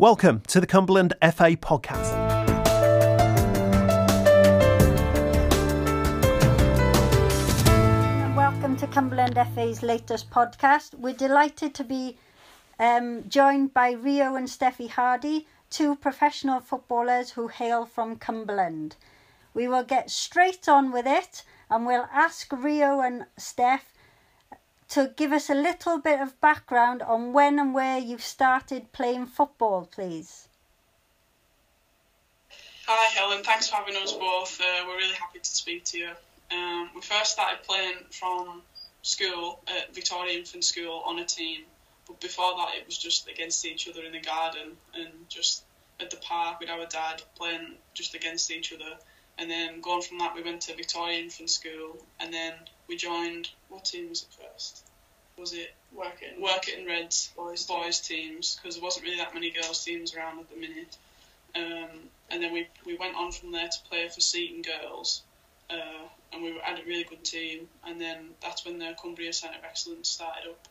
Welcome to the Cumberland FA podcast. Welcome to Cumberland FA's latest podcast. We're delighted to be um, joined by Rio and Steffi Hardy, two professional footballers who hail from Cumberland. We will get straight on with it and we'll ask Rio and Steph to give us a little bit of background on when and where you started playing football, please. Hi, Helen. Thanks for having us both. Uh, we're really happy to speak to you. Um, we first started playing from school at Victoria Infant School on a team, but before that, it was just against each other in the garden and just at the park with our dad playing just against each other. And then going from that, we went to Victoria Infant School, and then we joined what team was it first? Was it Working. Workington Reds Boys. boys teams because there wasn't really that many girls teams around at the minute. Um, and then we, we went on from there to play for Seaton Girls, uh, and we had a really good team. And then that's when the Cumbria Centre of Excellence started up.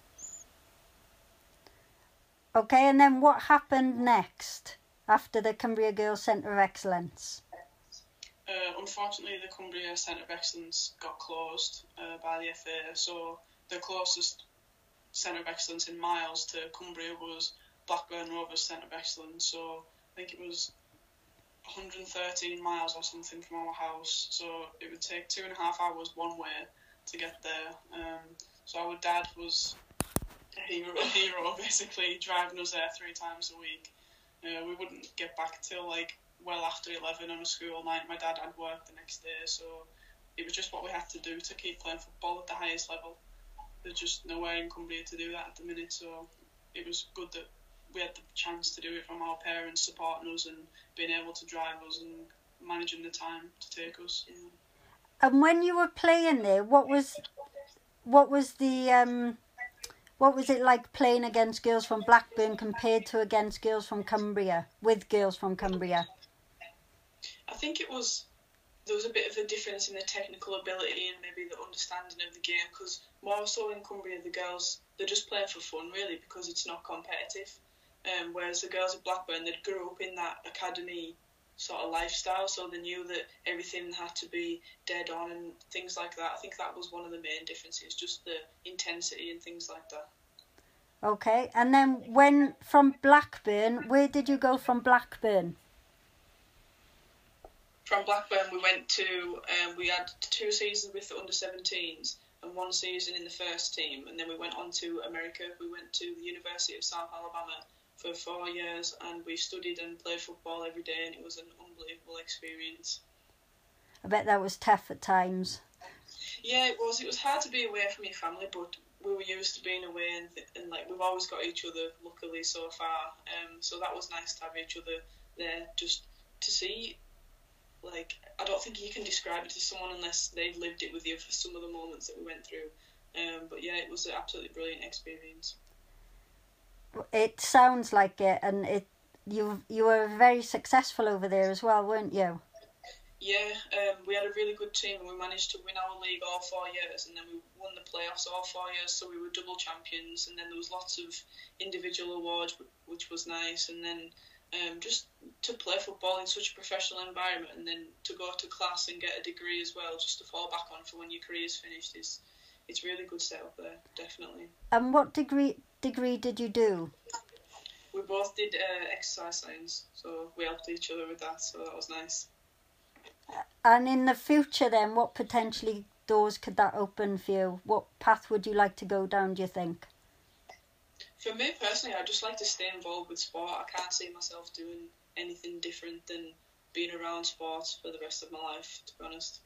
Okay, and then what happened next after the Cumbria Girls Centre of Excellence? Uh, unfortunately, the Cumbria Centre of Excellence got closed uh, by the FA, so the closest Centre of Excellence in miles to Cumbria was Blackburn Rovers Centre of Excellence. So I think it was 113 miles or something from our house. So it would take two and a half hours one way to get there. Um, so our dad was a hero, a hero basically, driving us there three times a week. Uh, we wouldn't get back till like well after 11 on a school night. My dad had work the next day, so it was just what we had to do to keep playing football at the highest level. There's just nowhere in Cumbria to do that at the minute, so it was good that we had the chance to do it from our parents supporting us and being able to drive us and managing the time to take us. And when you were playing there, what was what was the um, what was it like playing against girls from Blackburn compared to against girls from Cumbria with girls from Cumbria? I think it was there was a bit of a difference in the technical ability and maybe the understanding of the game because more so in Cumbria the girls they're just playing for fun really because it's not competitive. Um, whereas the girls at Blackburn they grew up in that academy sort of lifestyle, so they knew that everything had to be dead on and things like that. I think that was one of the main differences, just the intensity and things like that. Okay, and then when from Blackburn, where did you go from Blackburn? From Blackburn, we went to um, we had two seasons with the under 17s and one season in the first team, and then we went on to America. We went to the University of South Alabama for four years, and we studied and played football every day, and it was an unbelievable experience. I bet that was tough at times. Yeah, it was. It was hard to be away from your family, but we were used to being away, and, th- and like we've always got each other. Luckily, so far, um, so that was nice to have each other there, just to see. Like, I don't think you can describe it to someone unless they've lived it with you for some of the moments that we went through. Um, but yeah, it was an absolutely brilliant experience. It sounds like it, and it you you were very successful over there as well, weren't you? Yeah, um, we had a really good team and we managed to win our league all four years and then we won the playoffs all four years, so we were double champions. And then there was lots of individual awards, which was nice. And then um, just to play football in such a professional environment and then to go to class and get a degree as well, just to fall back on for when your career's finished, is it's really good setup there, definitely. And what degree degree did you do? We both did uh, exercise science, so we helped each other with that, so that was nice. And in the future, then, what potentially doors could that open for you? What path would you like to go down? Do you think? For me personally, I'd just like to stay involved with sport. I can't see myself doing anything different than being around sports for the rest of my life. To be honest.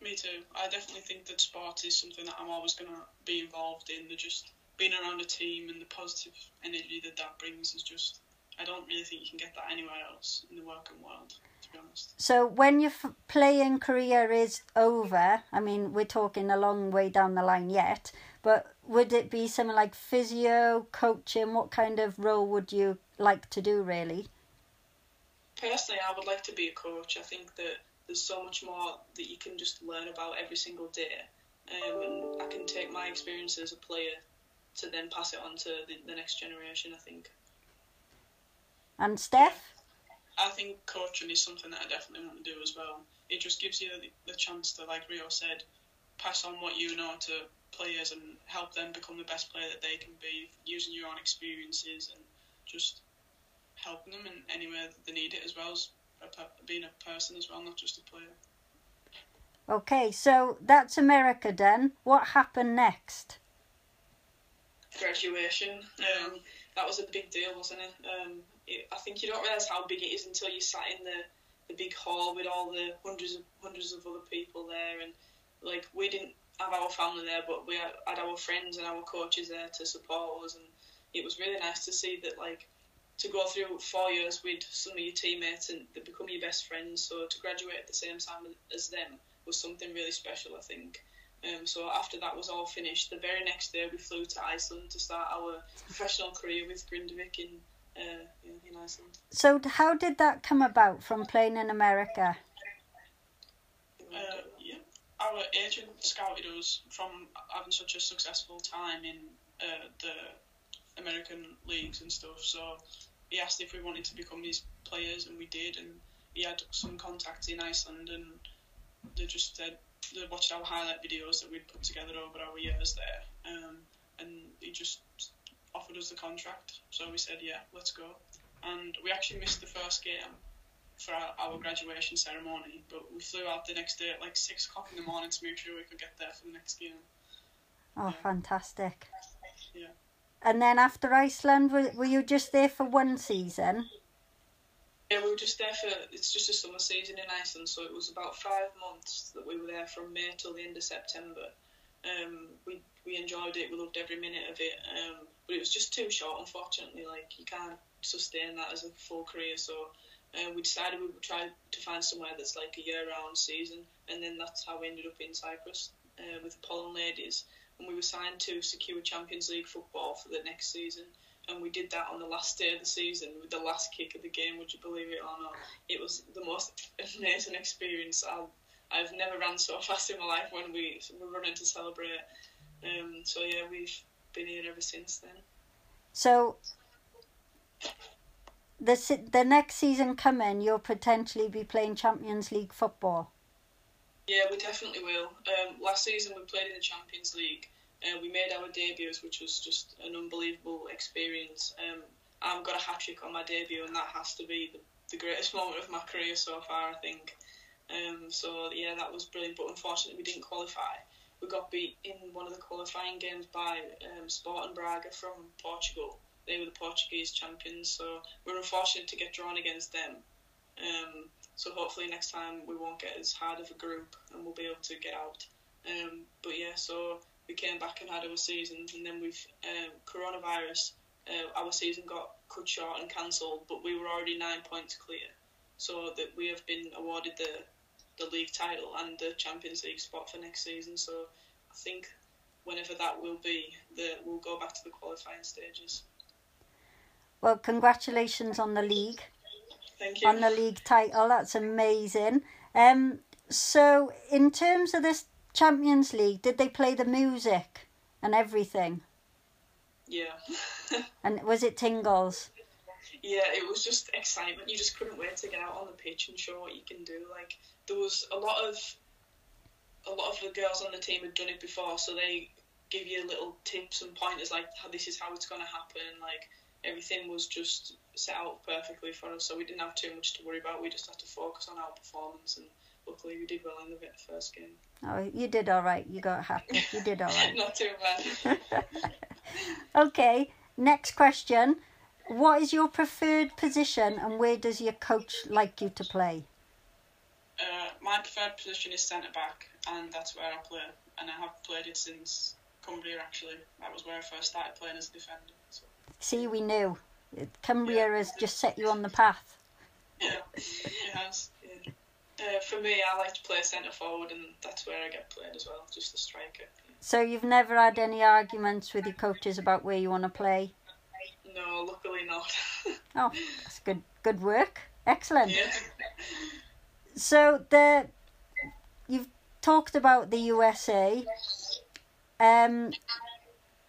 Me too. I definitely think that sport is something that I'm always going to be involved in. The just being around a team and the positive energy that that brings is just. I don't really think you can get that anywhere else in the working world, to be honest. So when your f- playing career is over, I mean, we're talking a long way down the line yet, but would it be something like physio, coaching? What kind of role would you like to do, really? Personally, I would like to be a coach. I think that there's so much more that you can just learn about every single day, um, and I can take my experience as a player to then pass it on to the, the next generation. I think. And Steph? I think coaching is something that I definitely want to do as well. It just gives you the, the chance to, like Rio said, pass on what you know to players and help them become the best player that they can be using your own experiences and just helping them in any way that they need it as well as a, being a person as well, not just a player. Okay, so that's America done. What happened next? Graduation. Um, that was a big deal, wasn't it? Um, it? I think you don't realise how big it is until you sat in the, the big hall with all the hundreds of hundreds of other people there, and like we didn't have our family there, but we had our friends and our coaches there to support us, and it was really nice to see that like to go through four years with some of your teammates and they become your best friends. So to graduate at the same time as them was something really special, I think. Um, so after that was all finished, the very next day we flew to Iceland to start our professional career with Grindavik in, uh, in, Iceland. So how did that come about from playing in America? Uh, our agent scouted us from having such a successful time in uh, the American leagues and stuff. So he asked if we wanted to become his players, and we did. And he had some contacts in Iceland, and they just said they watched our highlight videos that we'd put together over our years there, um, and he just offered us the contract. So we said, yeah, let's go. And we actually missed the first game for our, our graduation ceremony, but we flew out the next day at like six o'clock in the morning to make sure we could get there for the next game. Oh, Yeah. fantastic. Yeah. And then after Iceland, were, were you just there for one season? Yeah, we were just there for it's just a summer season in Iceland, so it was about five months that we were there from May till the end of September. Um, we we enjoyed it, we loved every minute of it, um, but it was just too short, unfortunately. Like you can't sustain that as a full career, so uh, we decided we would try to find somewhere that's like a year-round season, and then that's how we ended up in Cyprus uh, with the Apollon Ladies, and we were signed to secure Champions League football for the next season and we did that on the last day of the season with the last kick of the game. Would you believe it or not? It was the most amazing experience. I've, I've never ran so fast in my life when we were running to celebrate. Um, so yeah, we've been here ever since then. So the the next season coming, you'll potentially be playing Champions League football. Yeah, we definitely will. Um, last season we played in the Champions League. Uh, we made our debuts, which was just an unbelievable experience. Um, I've got a hat trick on my debut, and that has to be the, the greatest moment of my career so far, I think. Um, so yeah, that was brilliant. But unfortunately, we didn't qualify. We got beat in one of the qualifying games by um, Sporting Braga from Portugal. They were the Portuguese champions, so we we're unfortunate to get drawn against them. Um, so hopefully next time we won't get as hard of a group, and we'll be able to get out. Um, but yeah, so we came back and had our season, and then with um, coronavirus, uh, our season got cut short and cancelled. But we were already nine points clear, so that we have been awarded the the league title and the Champions League spot for next season. So I think whenever that will be, the we'll go back to the qualifying stages. Well, congratulations on the league, Thank you. on the league title. That's amazing. Um, so in terms of this Champions League, did they play the music and everything? Yeah. And was it tingles? yeah, it was just excitement. You just couldn't wait to get out on the pitch and show what you can do. Like there was a lot of a lot of the girls on the team had done it before, so they give you little tips and pointers like how this is how it's going to happen. Like everything was just set out perfectly for us, so we didn't have too much to worry about. We just had to focus on our performance, and luckily we did well in the first game. Oh, you did all right. You got happy. You did all right. Not too bad. okay, next question. What is your preferred position and where does your coach like you to play? Uh, my preferred position is centre back, and that's where I play. And I have played it since Cumbria. Actually, that was where I first started playing as a defender. See, we knew. Cumbria has just set you on the path. yeah, it has. Yeah. Uh, for me, I like to play centre forward, and that's where I get played as well, just the striker. So you've never had any arguments with your coaches about where you want to play? No, luckily not. Oh, that's good. Good work. Excellent. yeah. So the you've talked about the USA. Um,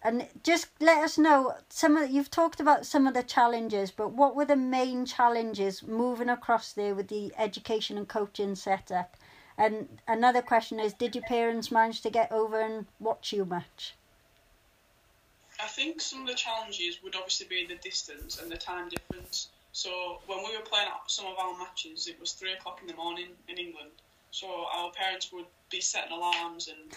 And just let us know some of you've talked about some of the challenges, but what were the main challenges moving across there with the education and coaching setup? And another question is, did your parents manage to get over and watch you much? I think some of the challenges would obviously be the distance and the time difference. So when we were playing some of our matches, it was three o'clock in the morning in England. So our parents would be setting alarms and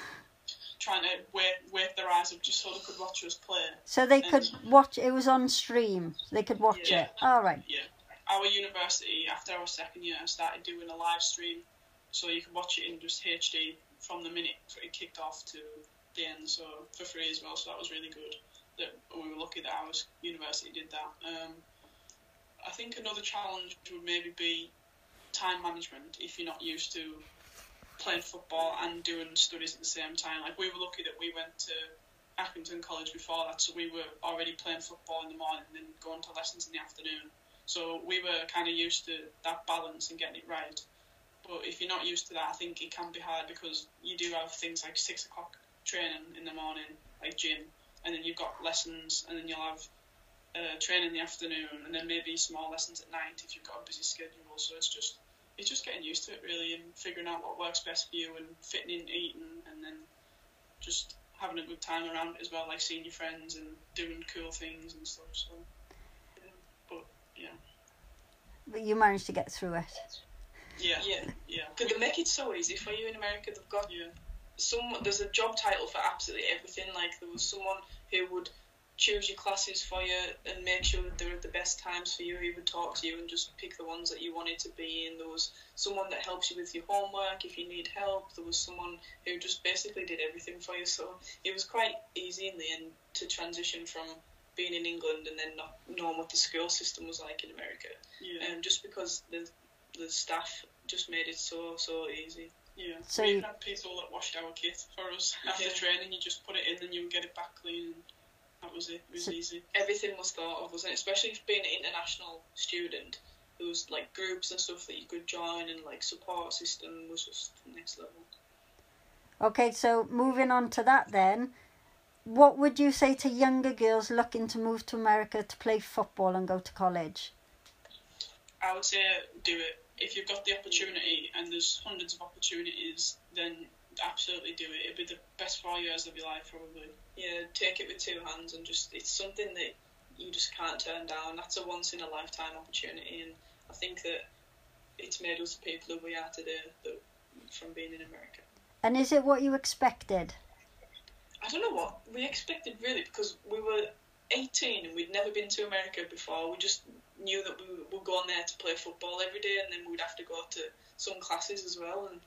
trying to wake, wake their eyes up just so they could watch us play. So they could watch. It was on stream. They could watch Yeah. it. All right. Yeah. Our university, after our second year, started doing a live stream, so you could watch it in just HD from the minute it kicked off to the end, so for free as well. So that was really good. That we were lucky that our university did that. Um, I think another challenge would maybe be time management if you're not used to playing football and doing studies at the same time. Like we were lucky that we went to Accrington College before that, so we were already playing football in the morning and then going to lessons in the afternoon. So we were kind of used to that balance and getting it right. But if you're not used to that, I think it can be hard because you do have things like six o'clock training in the morning, like gym, and then you've got lessons, and then you'll have uh, training in the afternoon, and then maybe small lessons at night if you've got a busy schedule. So it's just it's just getting used to it really, and figuring out what works best for you, and fitting in, eating, and then just having a good time around it as well, like seeing your friends and doing cool things and stuff. So, yeah. but yeah, But you managed to get through it. yeah, Yeah. yeah, Because they make it so easy for you in America. They've got yeah. some. There's a job title for absolutely everything. Like there was someone who would choose your classes for you and make sure that they're the best times for you. He would talk to you and just pick the ones that you wanted to be in. There was someone that helps you with your homework if you need help. There was someone who just basically did everything for you. So it was quite easy in the end to transition from being in England and then not knowing what the school system was like in America. Yeah, Um, just because the the staff just made it so so easy. yeah. So we you- even had people that washed our kit for us after Yeah. training. You just put it in, and you would get it back clean. That was it. It was So- easy. everything was thought of, wasn't it? Especially being an international student, there was like groups and stuff that you could join, and like support system was just next level. Okay, so moving on to that then, what would you say to younger girls looking to move to America to play football and go to college? I would say do it. If you've got the opportunity and there's hundreds of opportunities, then absolutely do it. It'll be the best four years of your life, probably. Yeah, take it with two hands, and just it's something that you just can't turn down. That's a once in a lifetime opportunity, and I think that it's made us the people that we are today that, from being in America. And is it what you expected? I don't know what we expected really because we were 18 and we'd never been to America before. We just knew that we were going there to play football every day and then we'd have to go to some classes as well. And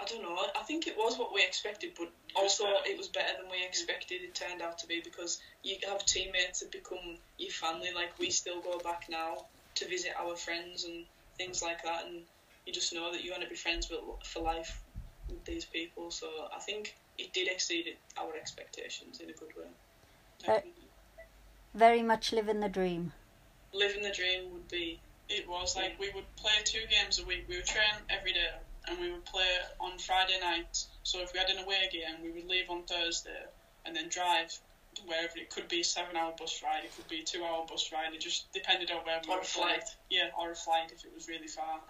I don't know, I think it was what we expected, but also it was better than we expected. It turned out to be because you have teammates that become your family. Like we still go back now to visit our friends and things like that, and you just know that you're going to be friends with for life with these people. So I think it did exceed our expectations in a good way. Definitely. Very much living the dream. Living the dream would be It was like we would play two games a week. We would train every day, and we would play on Friday night. So if we had an away game, we would leave on Thursday and then drive wherever. It could be a seven-hour bus ride. It could be a two-hour bus ride. It just depended on where we Or a were playing. flight. Yeah, or a flight if it was really far.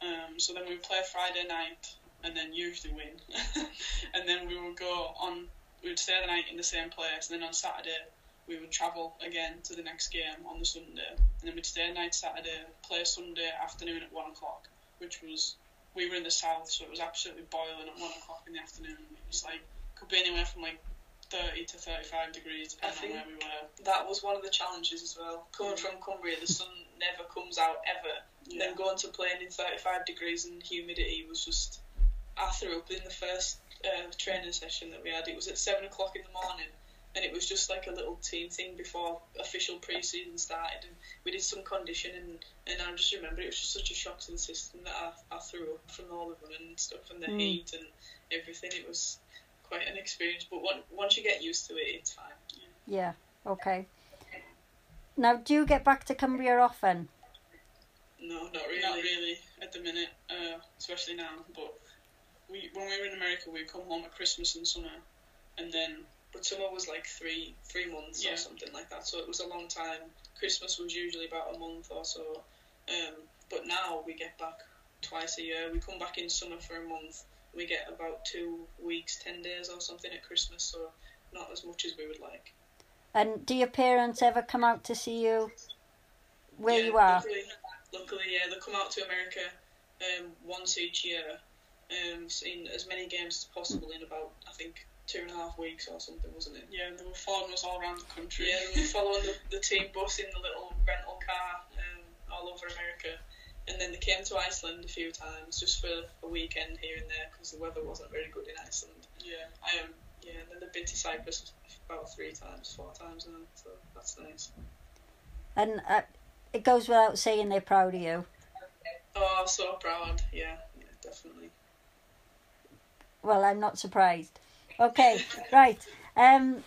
Um, so then we would play Friday night and then usually win. and then we would go on, we would stay the night in the same place. And then on Saturday, we would travel again to the next game on the Sunday. And then we'd stay the night Saturday, play Sunday afternoon at one o'clock, which was, we were in the south, so it was absolutely boiling at one o'clock in the afternoon. It was like, could be anywhere from like 30 to 35 degrees, depending think- on where we were. that was one of the challenges as well. Coming from Cumbria, the sun never comes out ever. Yeah. Then going to playing in 35 degrees and humidity was just. I threw up in the first uh, training session that we had. It was at seven o'clock in the morning, and it was just like a little team thing before official pre-season started. And we did some conditioning, and I just remember it was just such a shock to the system that I, I threw up from all the running and stuff, and the Mm. heat and everything. It was quite an experience, but one, once you get used to it, it's fine. Yeah, okay. Now, do you get back to Cumbria often? No, not really. Not really at the minute, uh, especially now. But we, when we were in America, we'd come home at Christmas and summer, and then but summer was like three three months Yeah. or something like that. So it was a long time. Christmas was usually about a month or so. Um, but now we get back twice a year. We come back in summer for a month. We get about two weeks, ten days or something at Christmas. So not as much as we would like. And do your parents ever come out to see you where Yeah, you are? Luckily, luckily, yeah, they come out to America um, once each year. Um, seen as many games as possible in about I think two and a half weeks or something, wasn't it? Yeah, they were following us all around the country. Yeah, we were following the, the team bus in the little rental car um, all over America. And then they came to Iceland a few times just for a weekend here and there because the weather wasn't very good in Iceland. yeah. I am. Um, yeah, and then they've been to Cyprus about three times, four times now, so that's nice. And uh, it goes without saying they're proud of you. Oh, so proud. Yeah, yeah, definitely. Well, I'm not surprised. Okay, right. Um,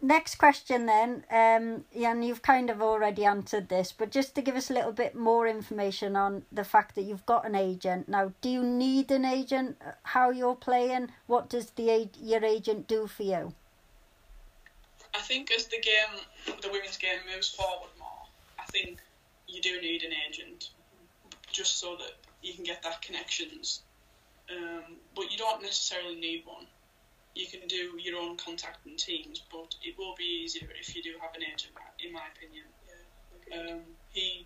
next question then. Um, and you've kind of already answered this, but just to give us a little bit more information on the fact that you've got an agent now. Do you need an agent? Uh, How you're playing? What does the your agent do for you? I think as the game, the women's game moves forward more, I think you do need an agent, just so that you can get that connections. Um, but you don't necessarily need one. You can do your own contacting teams, but it will be easier if you do have an agent, in my opinion. Yeah, okay. Um, he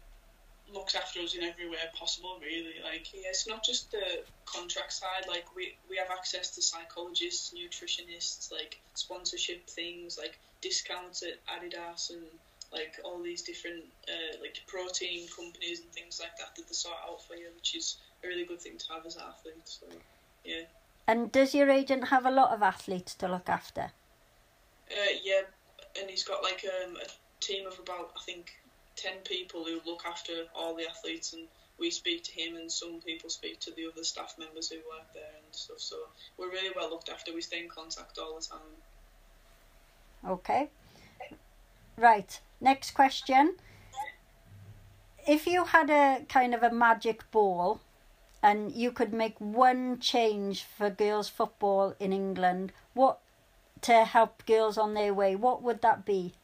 looks after us in every way possible, really. Like, Yeah, it's not just the contract side. Like we we have access to psychologists, nutritionists, like sponsorship things, like discounts at Adidas and like all these different uh, like protein companies and things like that that they sort out for you, which is a really good thing to have as an athlete. So yeah, And does your agent have a lot of athletes to look after? uh, yeah, and he's got like um, a team of about I think ten people who look after all the athletes and. We speak to him, and some people speak to the other staff members who work there and stuff. So we're really well looked after. We stay in contact all the time. Okay. Right. Next question. If you had a kind of a magic ball and you could make one change for girls' football in England, what to help girls on their way, what would that be?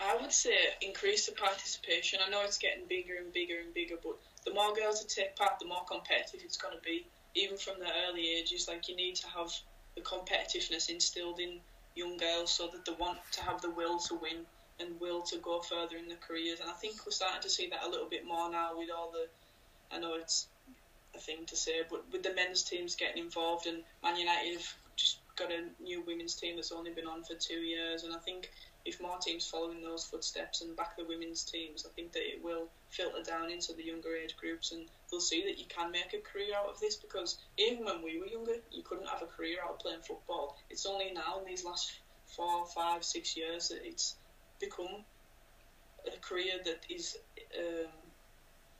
I would say increase the participation. I know it's getting bigger and bigger and bigger, but the more girls that take part, the more competitive it's going to be. Even from the early ages, like you need to have the competitiveness instilled in young girls so that they want to have the will to win and will to go further in their careers. And I think we're starting to see that a little bit more now with all the. I know it's a thing to say, but with the men's teams getting involved, and Man United have just got a new women's team that's only been on for two years, and I think if more teams follow in those footsteps and back the women's teams, I think that it will filter down into the younger age groups and they'll see that you can make a career out of this because even when we were younger, you couldn't have a career out of playing football. It's only now in these last four, five, six years that it's become a career that is, um,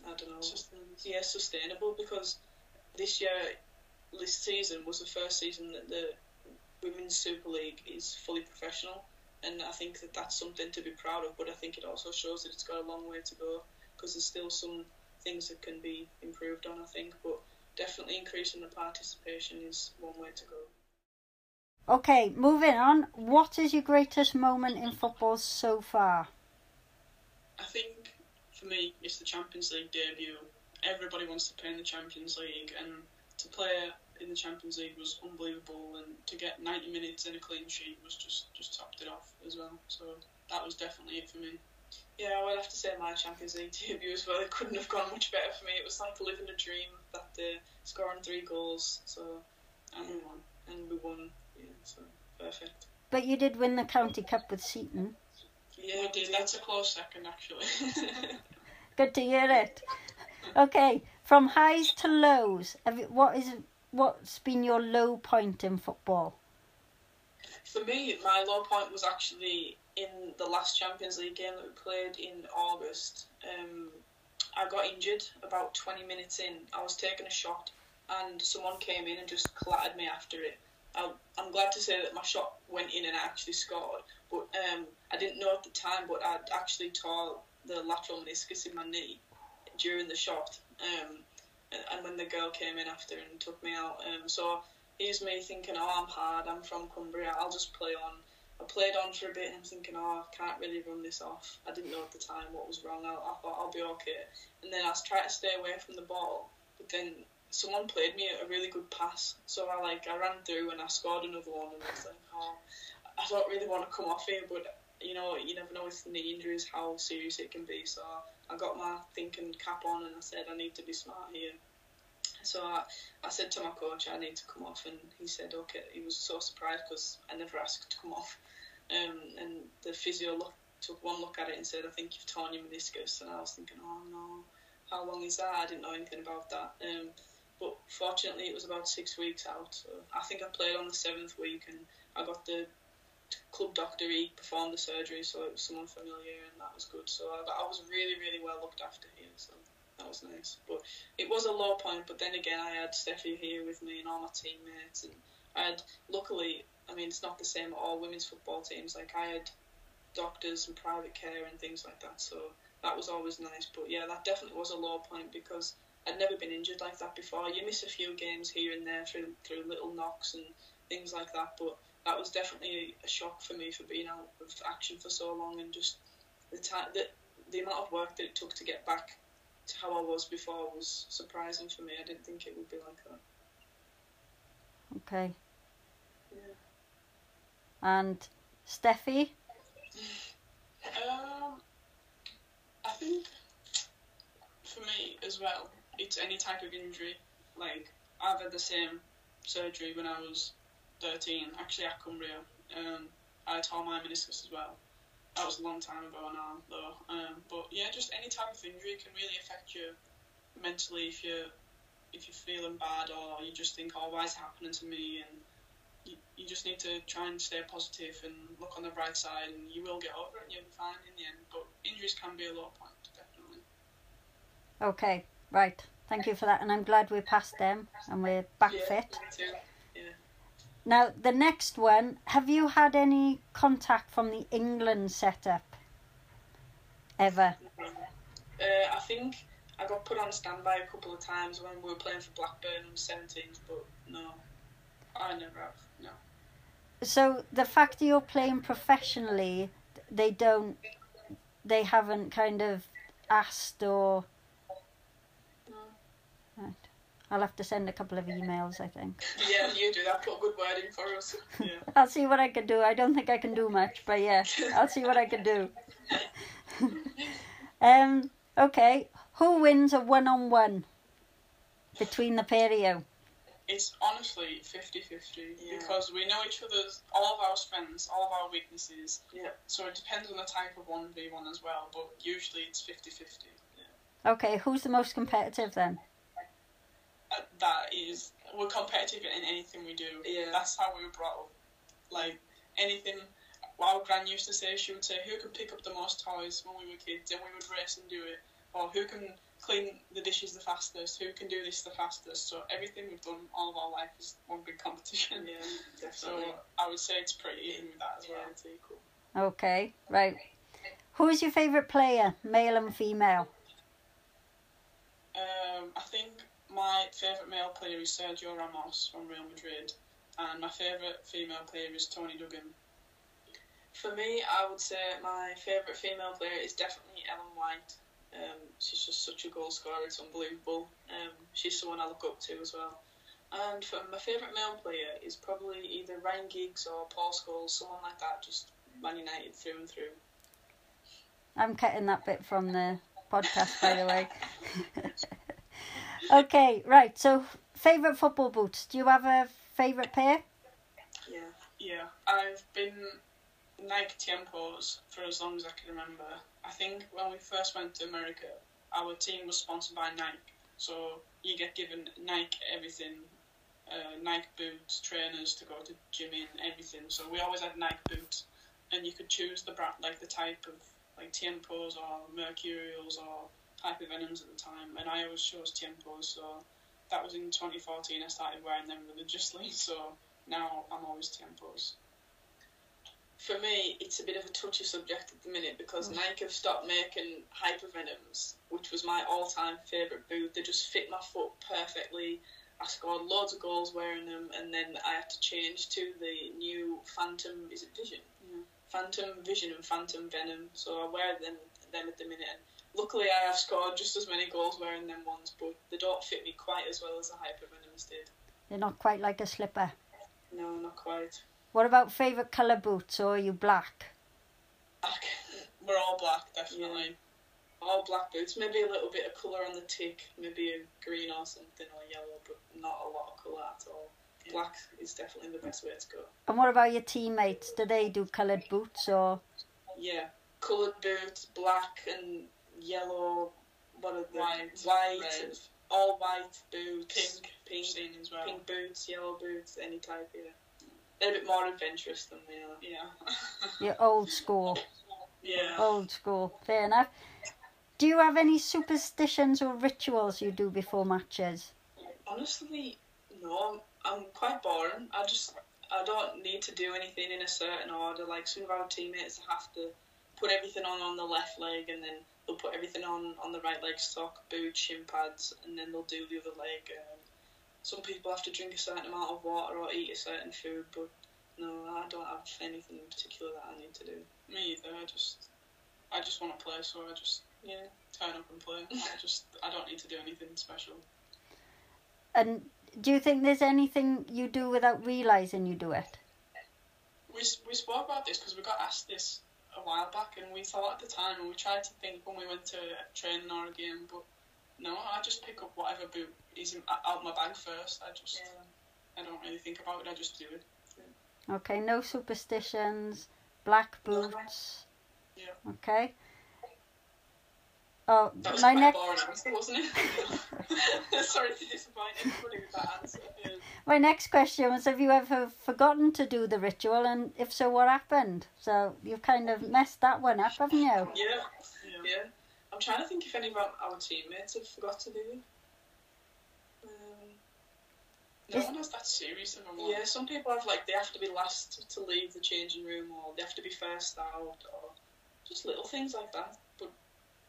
I don't know, Sustainable. yeah, sustainable because this year, this season was the first season that the Women's Super League is fully professional and I think that that's something to be proud of. But I think it also shows that it's got a long way to go because there's still some things that can be improved on. I think, but definitely increasing the participation is one way to go. Okay, moving on. What is your greatest moment in football so far? I think for me, it's the Champions League debut. Everybody wants to play in the Champions League, and to play in the Champions League was unbelievable. And to get 90 minutes and a clean sheet was just just topped it off as well. So that was definitely it for me. Yeah, I would have to say my Champions League debut as well. It couldn't have gone much better for me. It was like living a dream that day, scoring three goals. So And we won. and we won. Yeah, so perfect. But you did win the county cup with Seaton. Yeah, we did. That's a close second, actually. Good to hear it. Okay, from highs to lows. Have you, what is what's been your low point in football? For me, my low point was actually in the last Champions League game that we played in August. Um, I got injured about 20 minutes in. I was taking a shot, and someone came in and just clattered me after it. I, I'm glad to say that my shot went in and I actually scored, but um, I didn't know at the time, but I'd actually tore the lateral meniscus in my knee during the shot. Um, and, and when the girl came in after and took me out, um, so here's me thinking, oh, I'm hard, I'm from Cumbria, I'll just play on. I played on for a bit and I'm thinking, oh, I can't really run this off. I didn't know at the time what was wrong. I, I thought I'll be okay. And then I was trying to stay away from the ball, but then someone played me a really good pass. So I like I ran through and I scored another one and I was like, oh, I don't really want to come off here, but you know, you never know with knee injuries how serious it can be. So I got my thinking cap on and I said I need to be smart here. So I, I said to my coach, I need to come off, and he said, okay. He was so surprised because I never asked to come off. Um, and the physio look, took one look at it and said, I think you've torn your meniscus. And I was thinking, oh no, how long is that? I didn't know anything about that. Um, but fortunately, it was about six weeks out. So I think I played on the seventh week, and I got the club doctor. He performed the surgery, so it was someone familiar, and that was good. So I, I was really, really well looked after here. So that was nice. But it was a low point. But then again, I had Steffi here with me and all my teammates, and I had luckily. I mean, it's not the same at all women's football teams. Like I had doctors and private care and things like that. So that was always nice. But yeah, that definitely was a low point because I'd never been injured like that before. You miss a few games here and there through through little knocks and things like that, but that was definitely a shock for me for being out of action for so long and just the time the the amount of work that it took to get back to how I was before was surprising for me. I didn't think it would be like that. Okay. Yeah. And Steffi? Um, I think for me as well, it's any type of injury. Like I've had the same surgery when I was 13, actually at Cumbria. Um, I tore my meniscus as well. That was a long time ago now, though. Um, but yeah, just any type of injury can really affect you mentally if you're if you're feeling bad or you just think, oh, why is it happening to me? And you, you just need to try and stay positive and look on the bright side, and you will get over it and you'll be fine in the end. But injuries can be a low point, definitely. Okay, right. Thank you for that. And I'm glad we're past them and we're back yeah, fit. too. Now, the next one, have you had any contact from the England setup ever? Uh, I think I got put on standby a couple of times when we were playing for Blackburn on 17s, but no, I never have. No. So, the fact that you're playing professionally, they don't, they haven't kind of asked or. No. Right. I'll have to send a couple of emails, I think. Yeah, you do that. Put a good word in for us. Yeah. I'll see what I can do. I don't think I can do much, but yeah, I'll see what I can do. um, okay, who wins a one on one between the pair of you? It's honestly 50 50 Yeah. because we know each other's, all of our strengths, all of our weaknesses. Yeah. So it depends on the type of 1v1 as well, but usually it's 50 50. Okay, who's the most competitive then? Uh, that is, we're competitive in anything we do. Yeah. That's how we were brought up. Like, anything. Our gran used to say, she would say, who can pick up the most toys when we were kids, and we would race and do it. Or who can clean the dishes the fastest, who can do this the fastest. So everything we've done all of our life is one big competition. Yeah, definitely. So. I would say it's pretty even with that as yeah, well. it's equal. Okay, right. Who's your favourite player, male and female? Um, I think my favourite male player is Sergio Ramos from Real Madrid, and my favourite female player is Toni Duggan. For me, I would say my favourite female player is definitely Ellen White. Um, she's just such a goal scorer, it's unbelievable. Um, she's someone I look up to as well. And for my favourite male player is probably either Ryan Giggs or Paul Scholes, someone like that, just Man United through and through. I'm cutting that bit from the podcast, by the way. okay, right. So, favourite football boots. Do you have a favourite pair? Yeah. Yeah, I've been Nike Tiempos for as long as I can remember. I think when we first went to America, our team was sponsored by Nike, so you get given Nike everything, uh, Nike boots, trainers to go to gym in, everything. So we always had Nike boots, and you could choose the brand, like the type of like Tiempos or Mercurials or Hypervenoms at the time, and I always chose Tiempos. So that was in 2014. I started wearing them religiously. So now I'm always Tiempos. For me, it's a bit of a touchy subject at the minute because mm. Nike have stopped making Hypervenoms, which was my all-time favourite boot. They just fit my foot perfectly. I scored loads of goals wearing them, and then I had to change to the new Phantom. Is it Vision? Yeah. Phantom Vision and Phantom Venom. So I wear them them at the minute. Luckily, I have scored just as many goals wearing them ones, but they don't fit me quite as well as the Hyper Venoms did. They're not quite like a slipper. No, not quite. What about favourite colour boots, or are you black? Black. We're all black, definitely. All black boots. Maybe a little bit of colour on the tick. Maybe a green or something or yellow, but not a lot of colour at all. Black is definitely the best way to go. And what about your teammates? Do they do coloured boots, or Yeah, coloured boots, black and yellow. What are the White, white, red. all white boots, Pink, pink, seen as well. pink boots, yellow boots, any type. Yeah, they're a bit more adventurous than me. are. Yeah. you're old school? yeah. Old school. Fair enough. Do you have any superstitions or rituals you do before matches? Honestly, no. I'm, I'm quite boring. I just I don't need to do anything in a certain order. Like some of our teammates have to put everything on on the left leg, and then they'll put everything on on the right leg, sock, boot, shin pads, and then they'll do the other leg. Um, some people have to drink a certain amount of water or eat a certain food, but no, I don't have anything in particular that I need to do. Me either. I just, I just want to play, so I just Yeah. turn up and play. I just, I don't need to do anything special. And do you think there's anything you do without realising you do it? We we spoke about this because we got asked this a while back, and we thought at the time, and we tried to think when we went to training or a game, but no, I just pick up whatever boot is in, out my bag first. I just, I don't really think about it. I just do it. Okay, no superstitions, black boots. Yeah. Okay. Oh, That was my next a boring answer, wasn't it? Sorry to disappoint everybody with that answer. Yeah. my next question was: Have you ever forgotten to do the ritual, and if so, what happened? So you've kind of messed that one up, haven't you? Yeah, Yeah. yeah. I'm trying to think if any of our, our teammates have forgot to do it. Um, No Is- one has that serious of a one. yeah, some people have like they have to be last to leave the changing room, or they have to be first out, or just little things like that.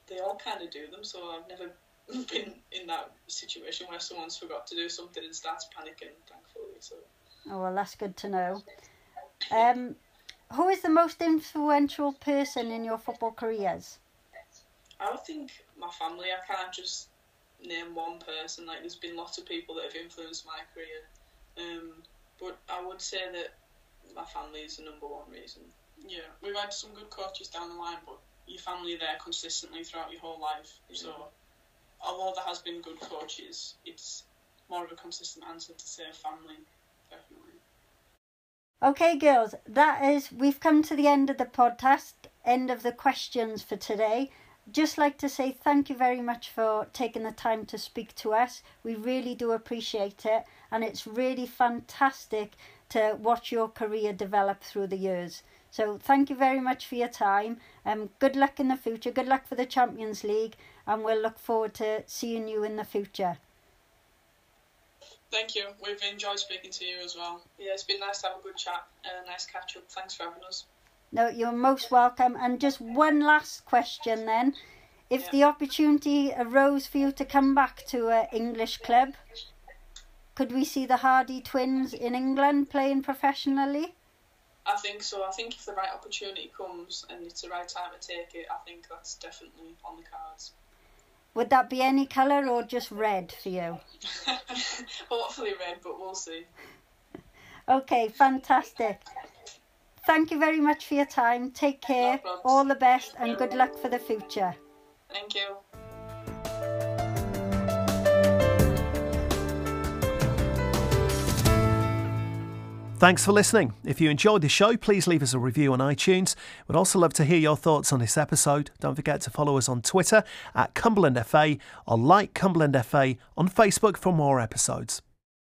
They all kind of do them, so I've never been in that situation where someone's forgot to do something and starts panicking. Thankfully, so Oh well, that's good to know. Um, who is the most influential person in your football careers? I would think my family. I can't just name one person. Like there's been lots of people that have influenced my career, um, but I would say that my family is the number one reason. Yeah, we've had some good coaches down the line, but your family there consistently throughout your whole life. So, although there has been good coaches, it's more of a consistent answer to say family, definitely. Okay, girls, that is, we've come to the end of the podcast, end of the questions for today. Just like to say thank you very much for taking the time to speak to us. We really do appreciate it, and it's really fantastic to watch your career develop through the years. So, thank you very much for your time. Um, good luck in the future. Good luck for the Champions League, and we'll look forward to seeing you in the future. Thank you. We've enjoyed speaking to you as well. Yeah, it's been nice to have a good chat and a nice catch up. Thanks for having us. No, you're most welcome. And just one last question then. If Yeah. the opportunity arose for you to come back to an English club, could we see the Hardy twins in England playing professionally? I think so. I think if the right opportunity comes and it's the right time to take it, I think that's definitely on the cards. Would that be any colour or just red for you? Hopefully red, but we'll see. Okay, fantastic. Thank you very much for your time. Take care. problems. All the best and good luck for the future. Thank you. Thanks for listening. If you enjoyed the show, please leave us a review on iTunes. We'd also love to hear your thoughts on this episode. Don't forget to follow us on Twitter at Cumberland FA or like Cumberland FA on Facebook for more episodes.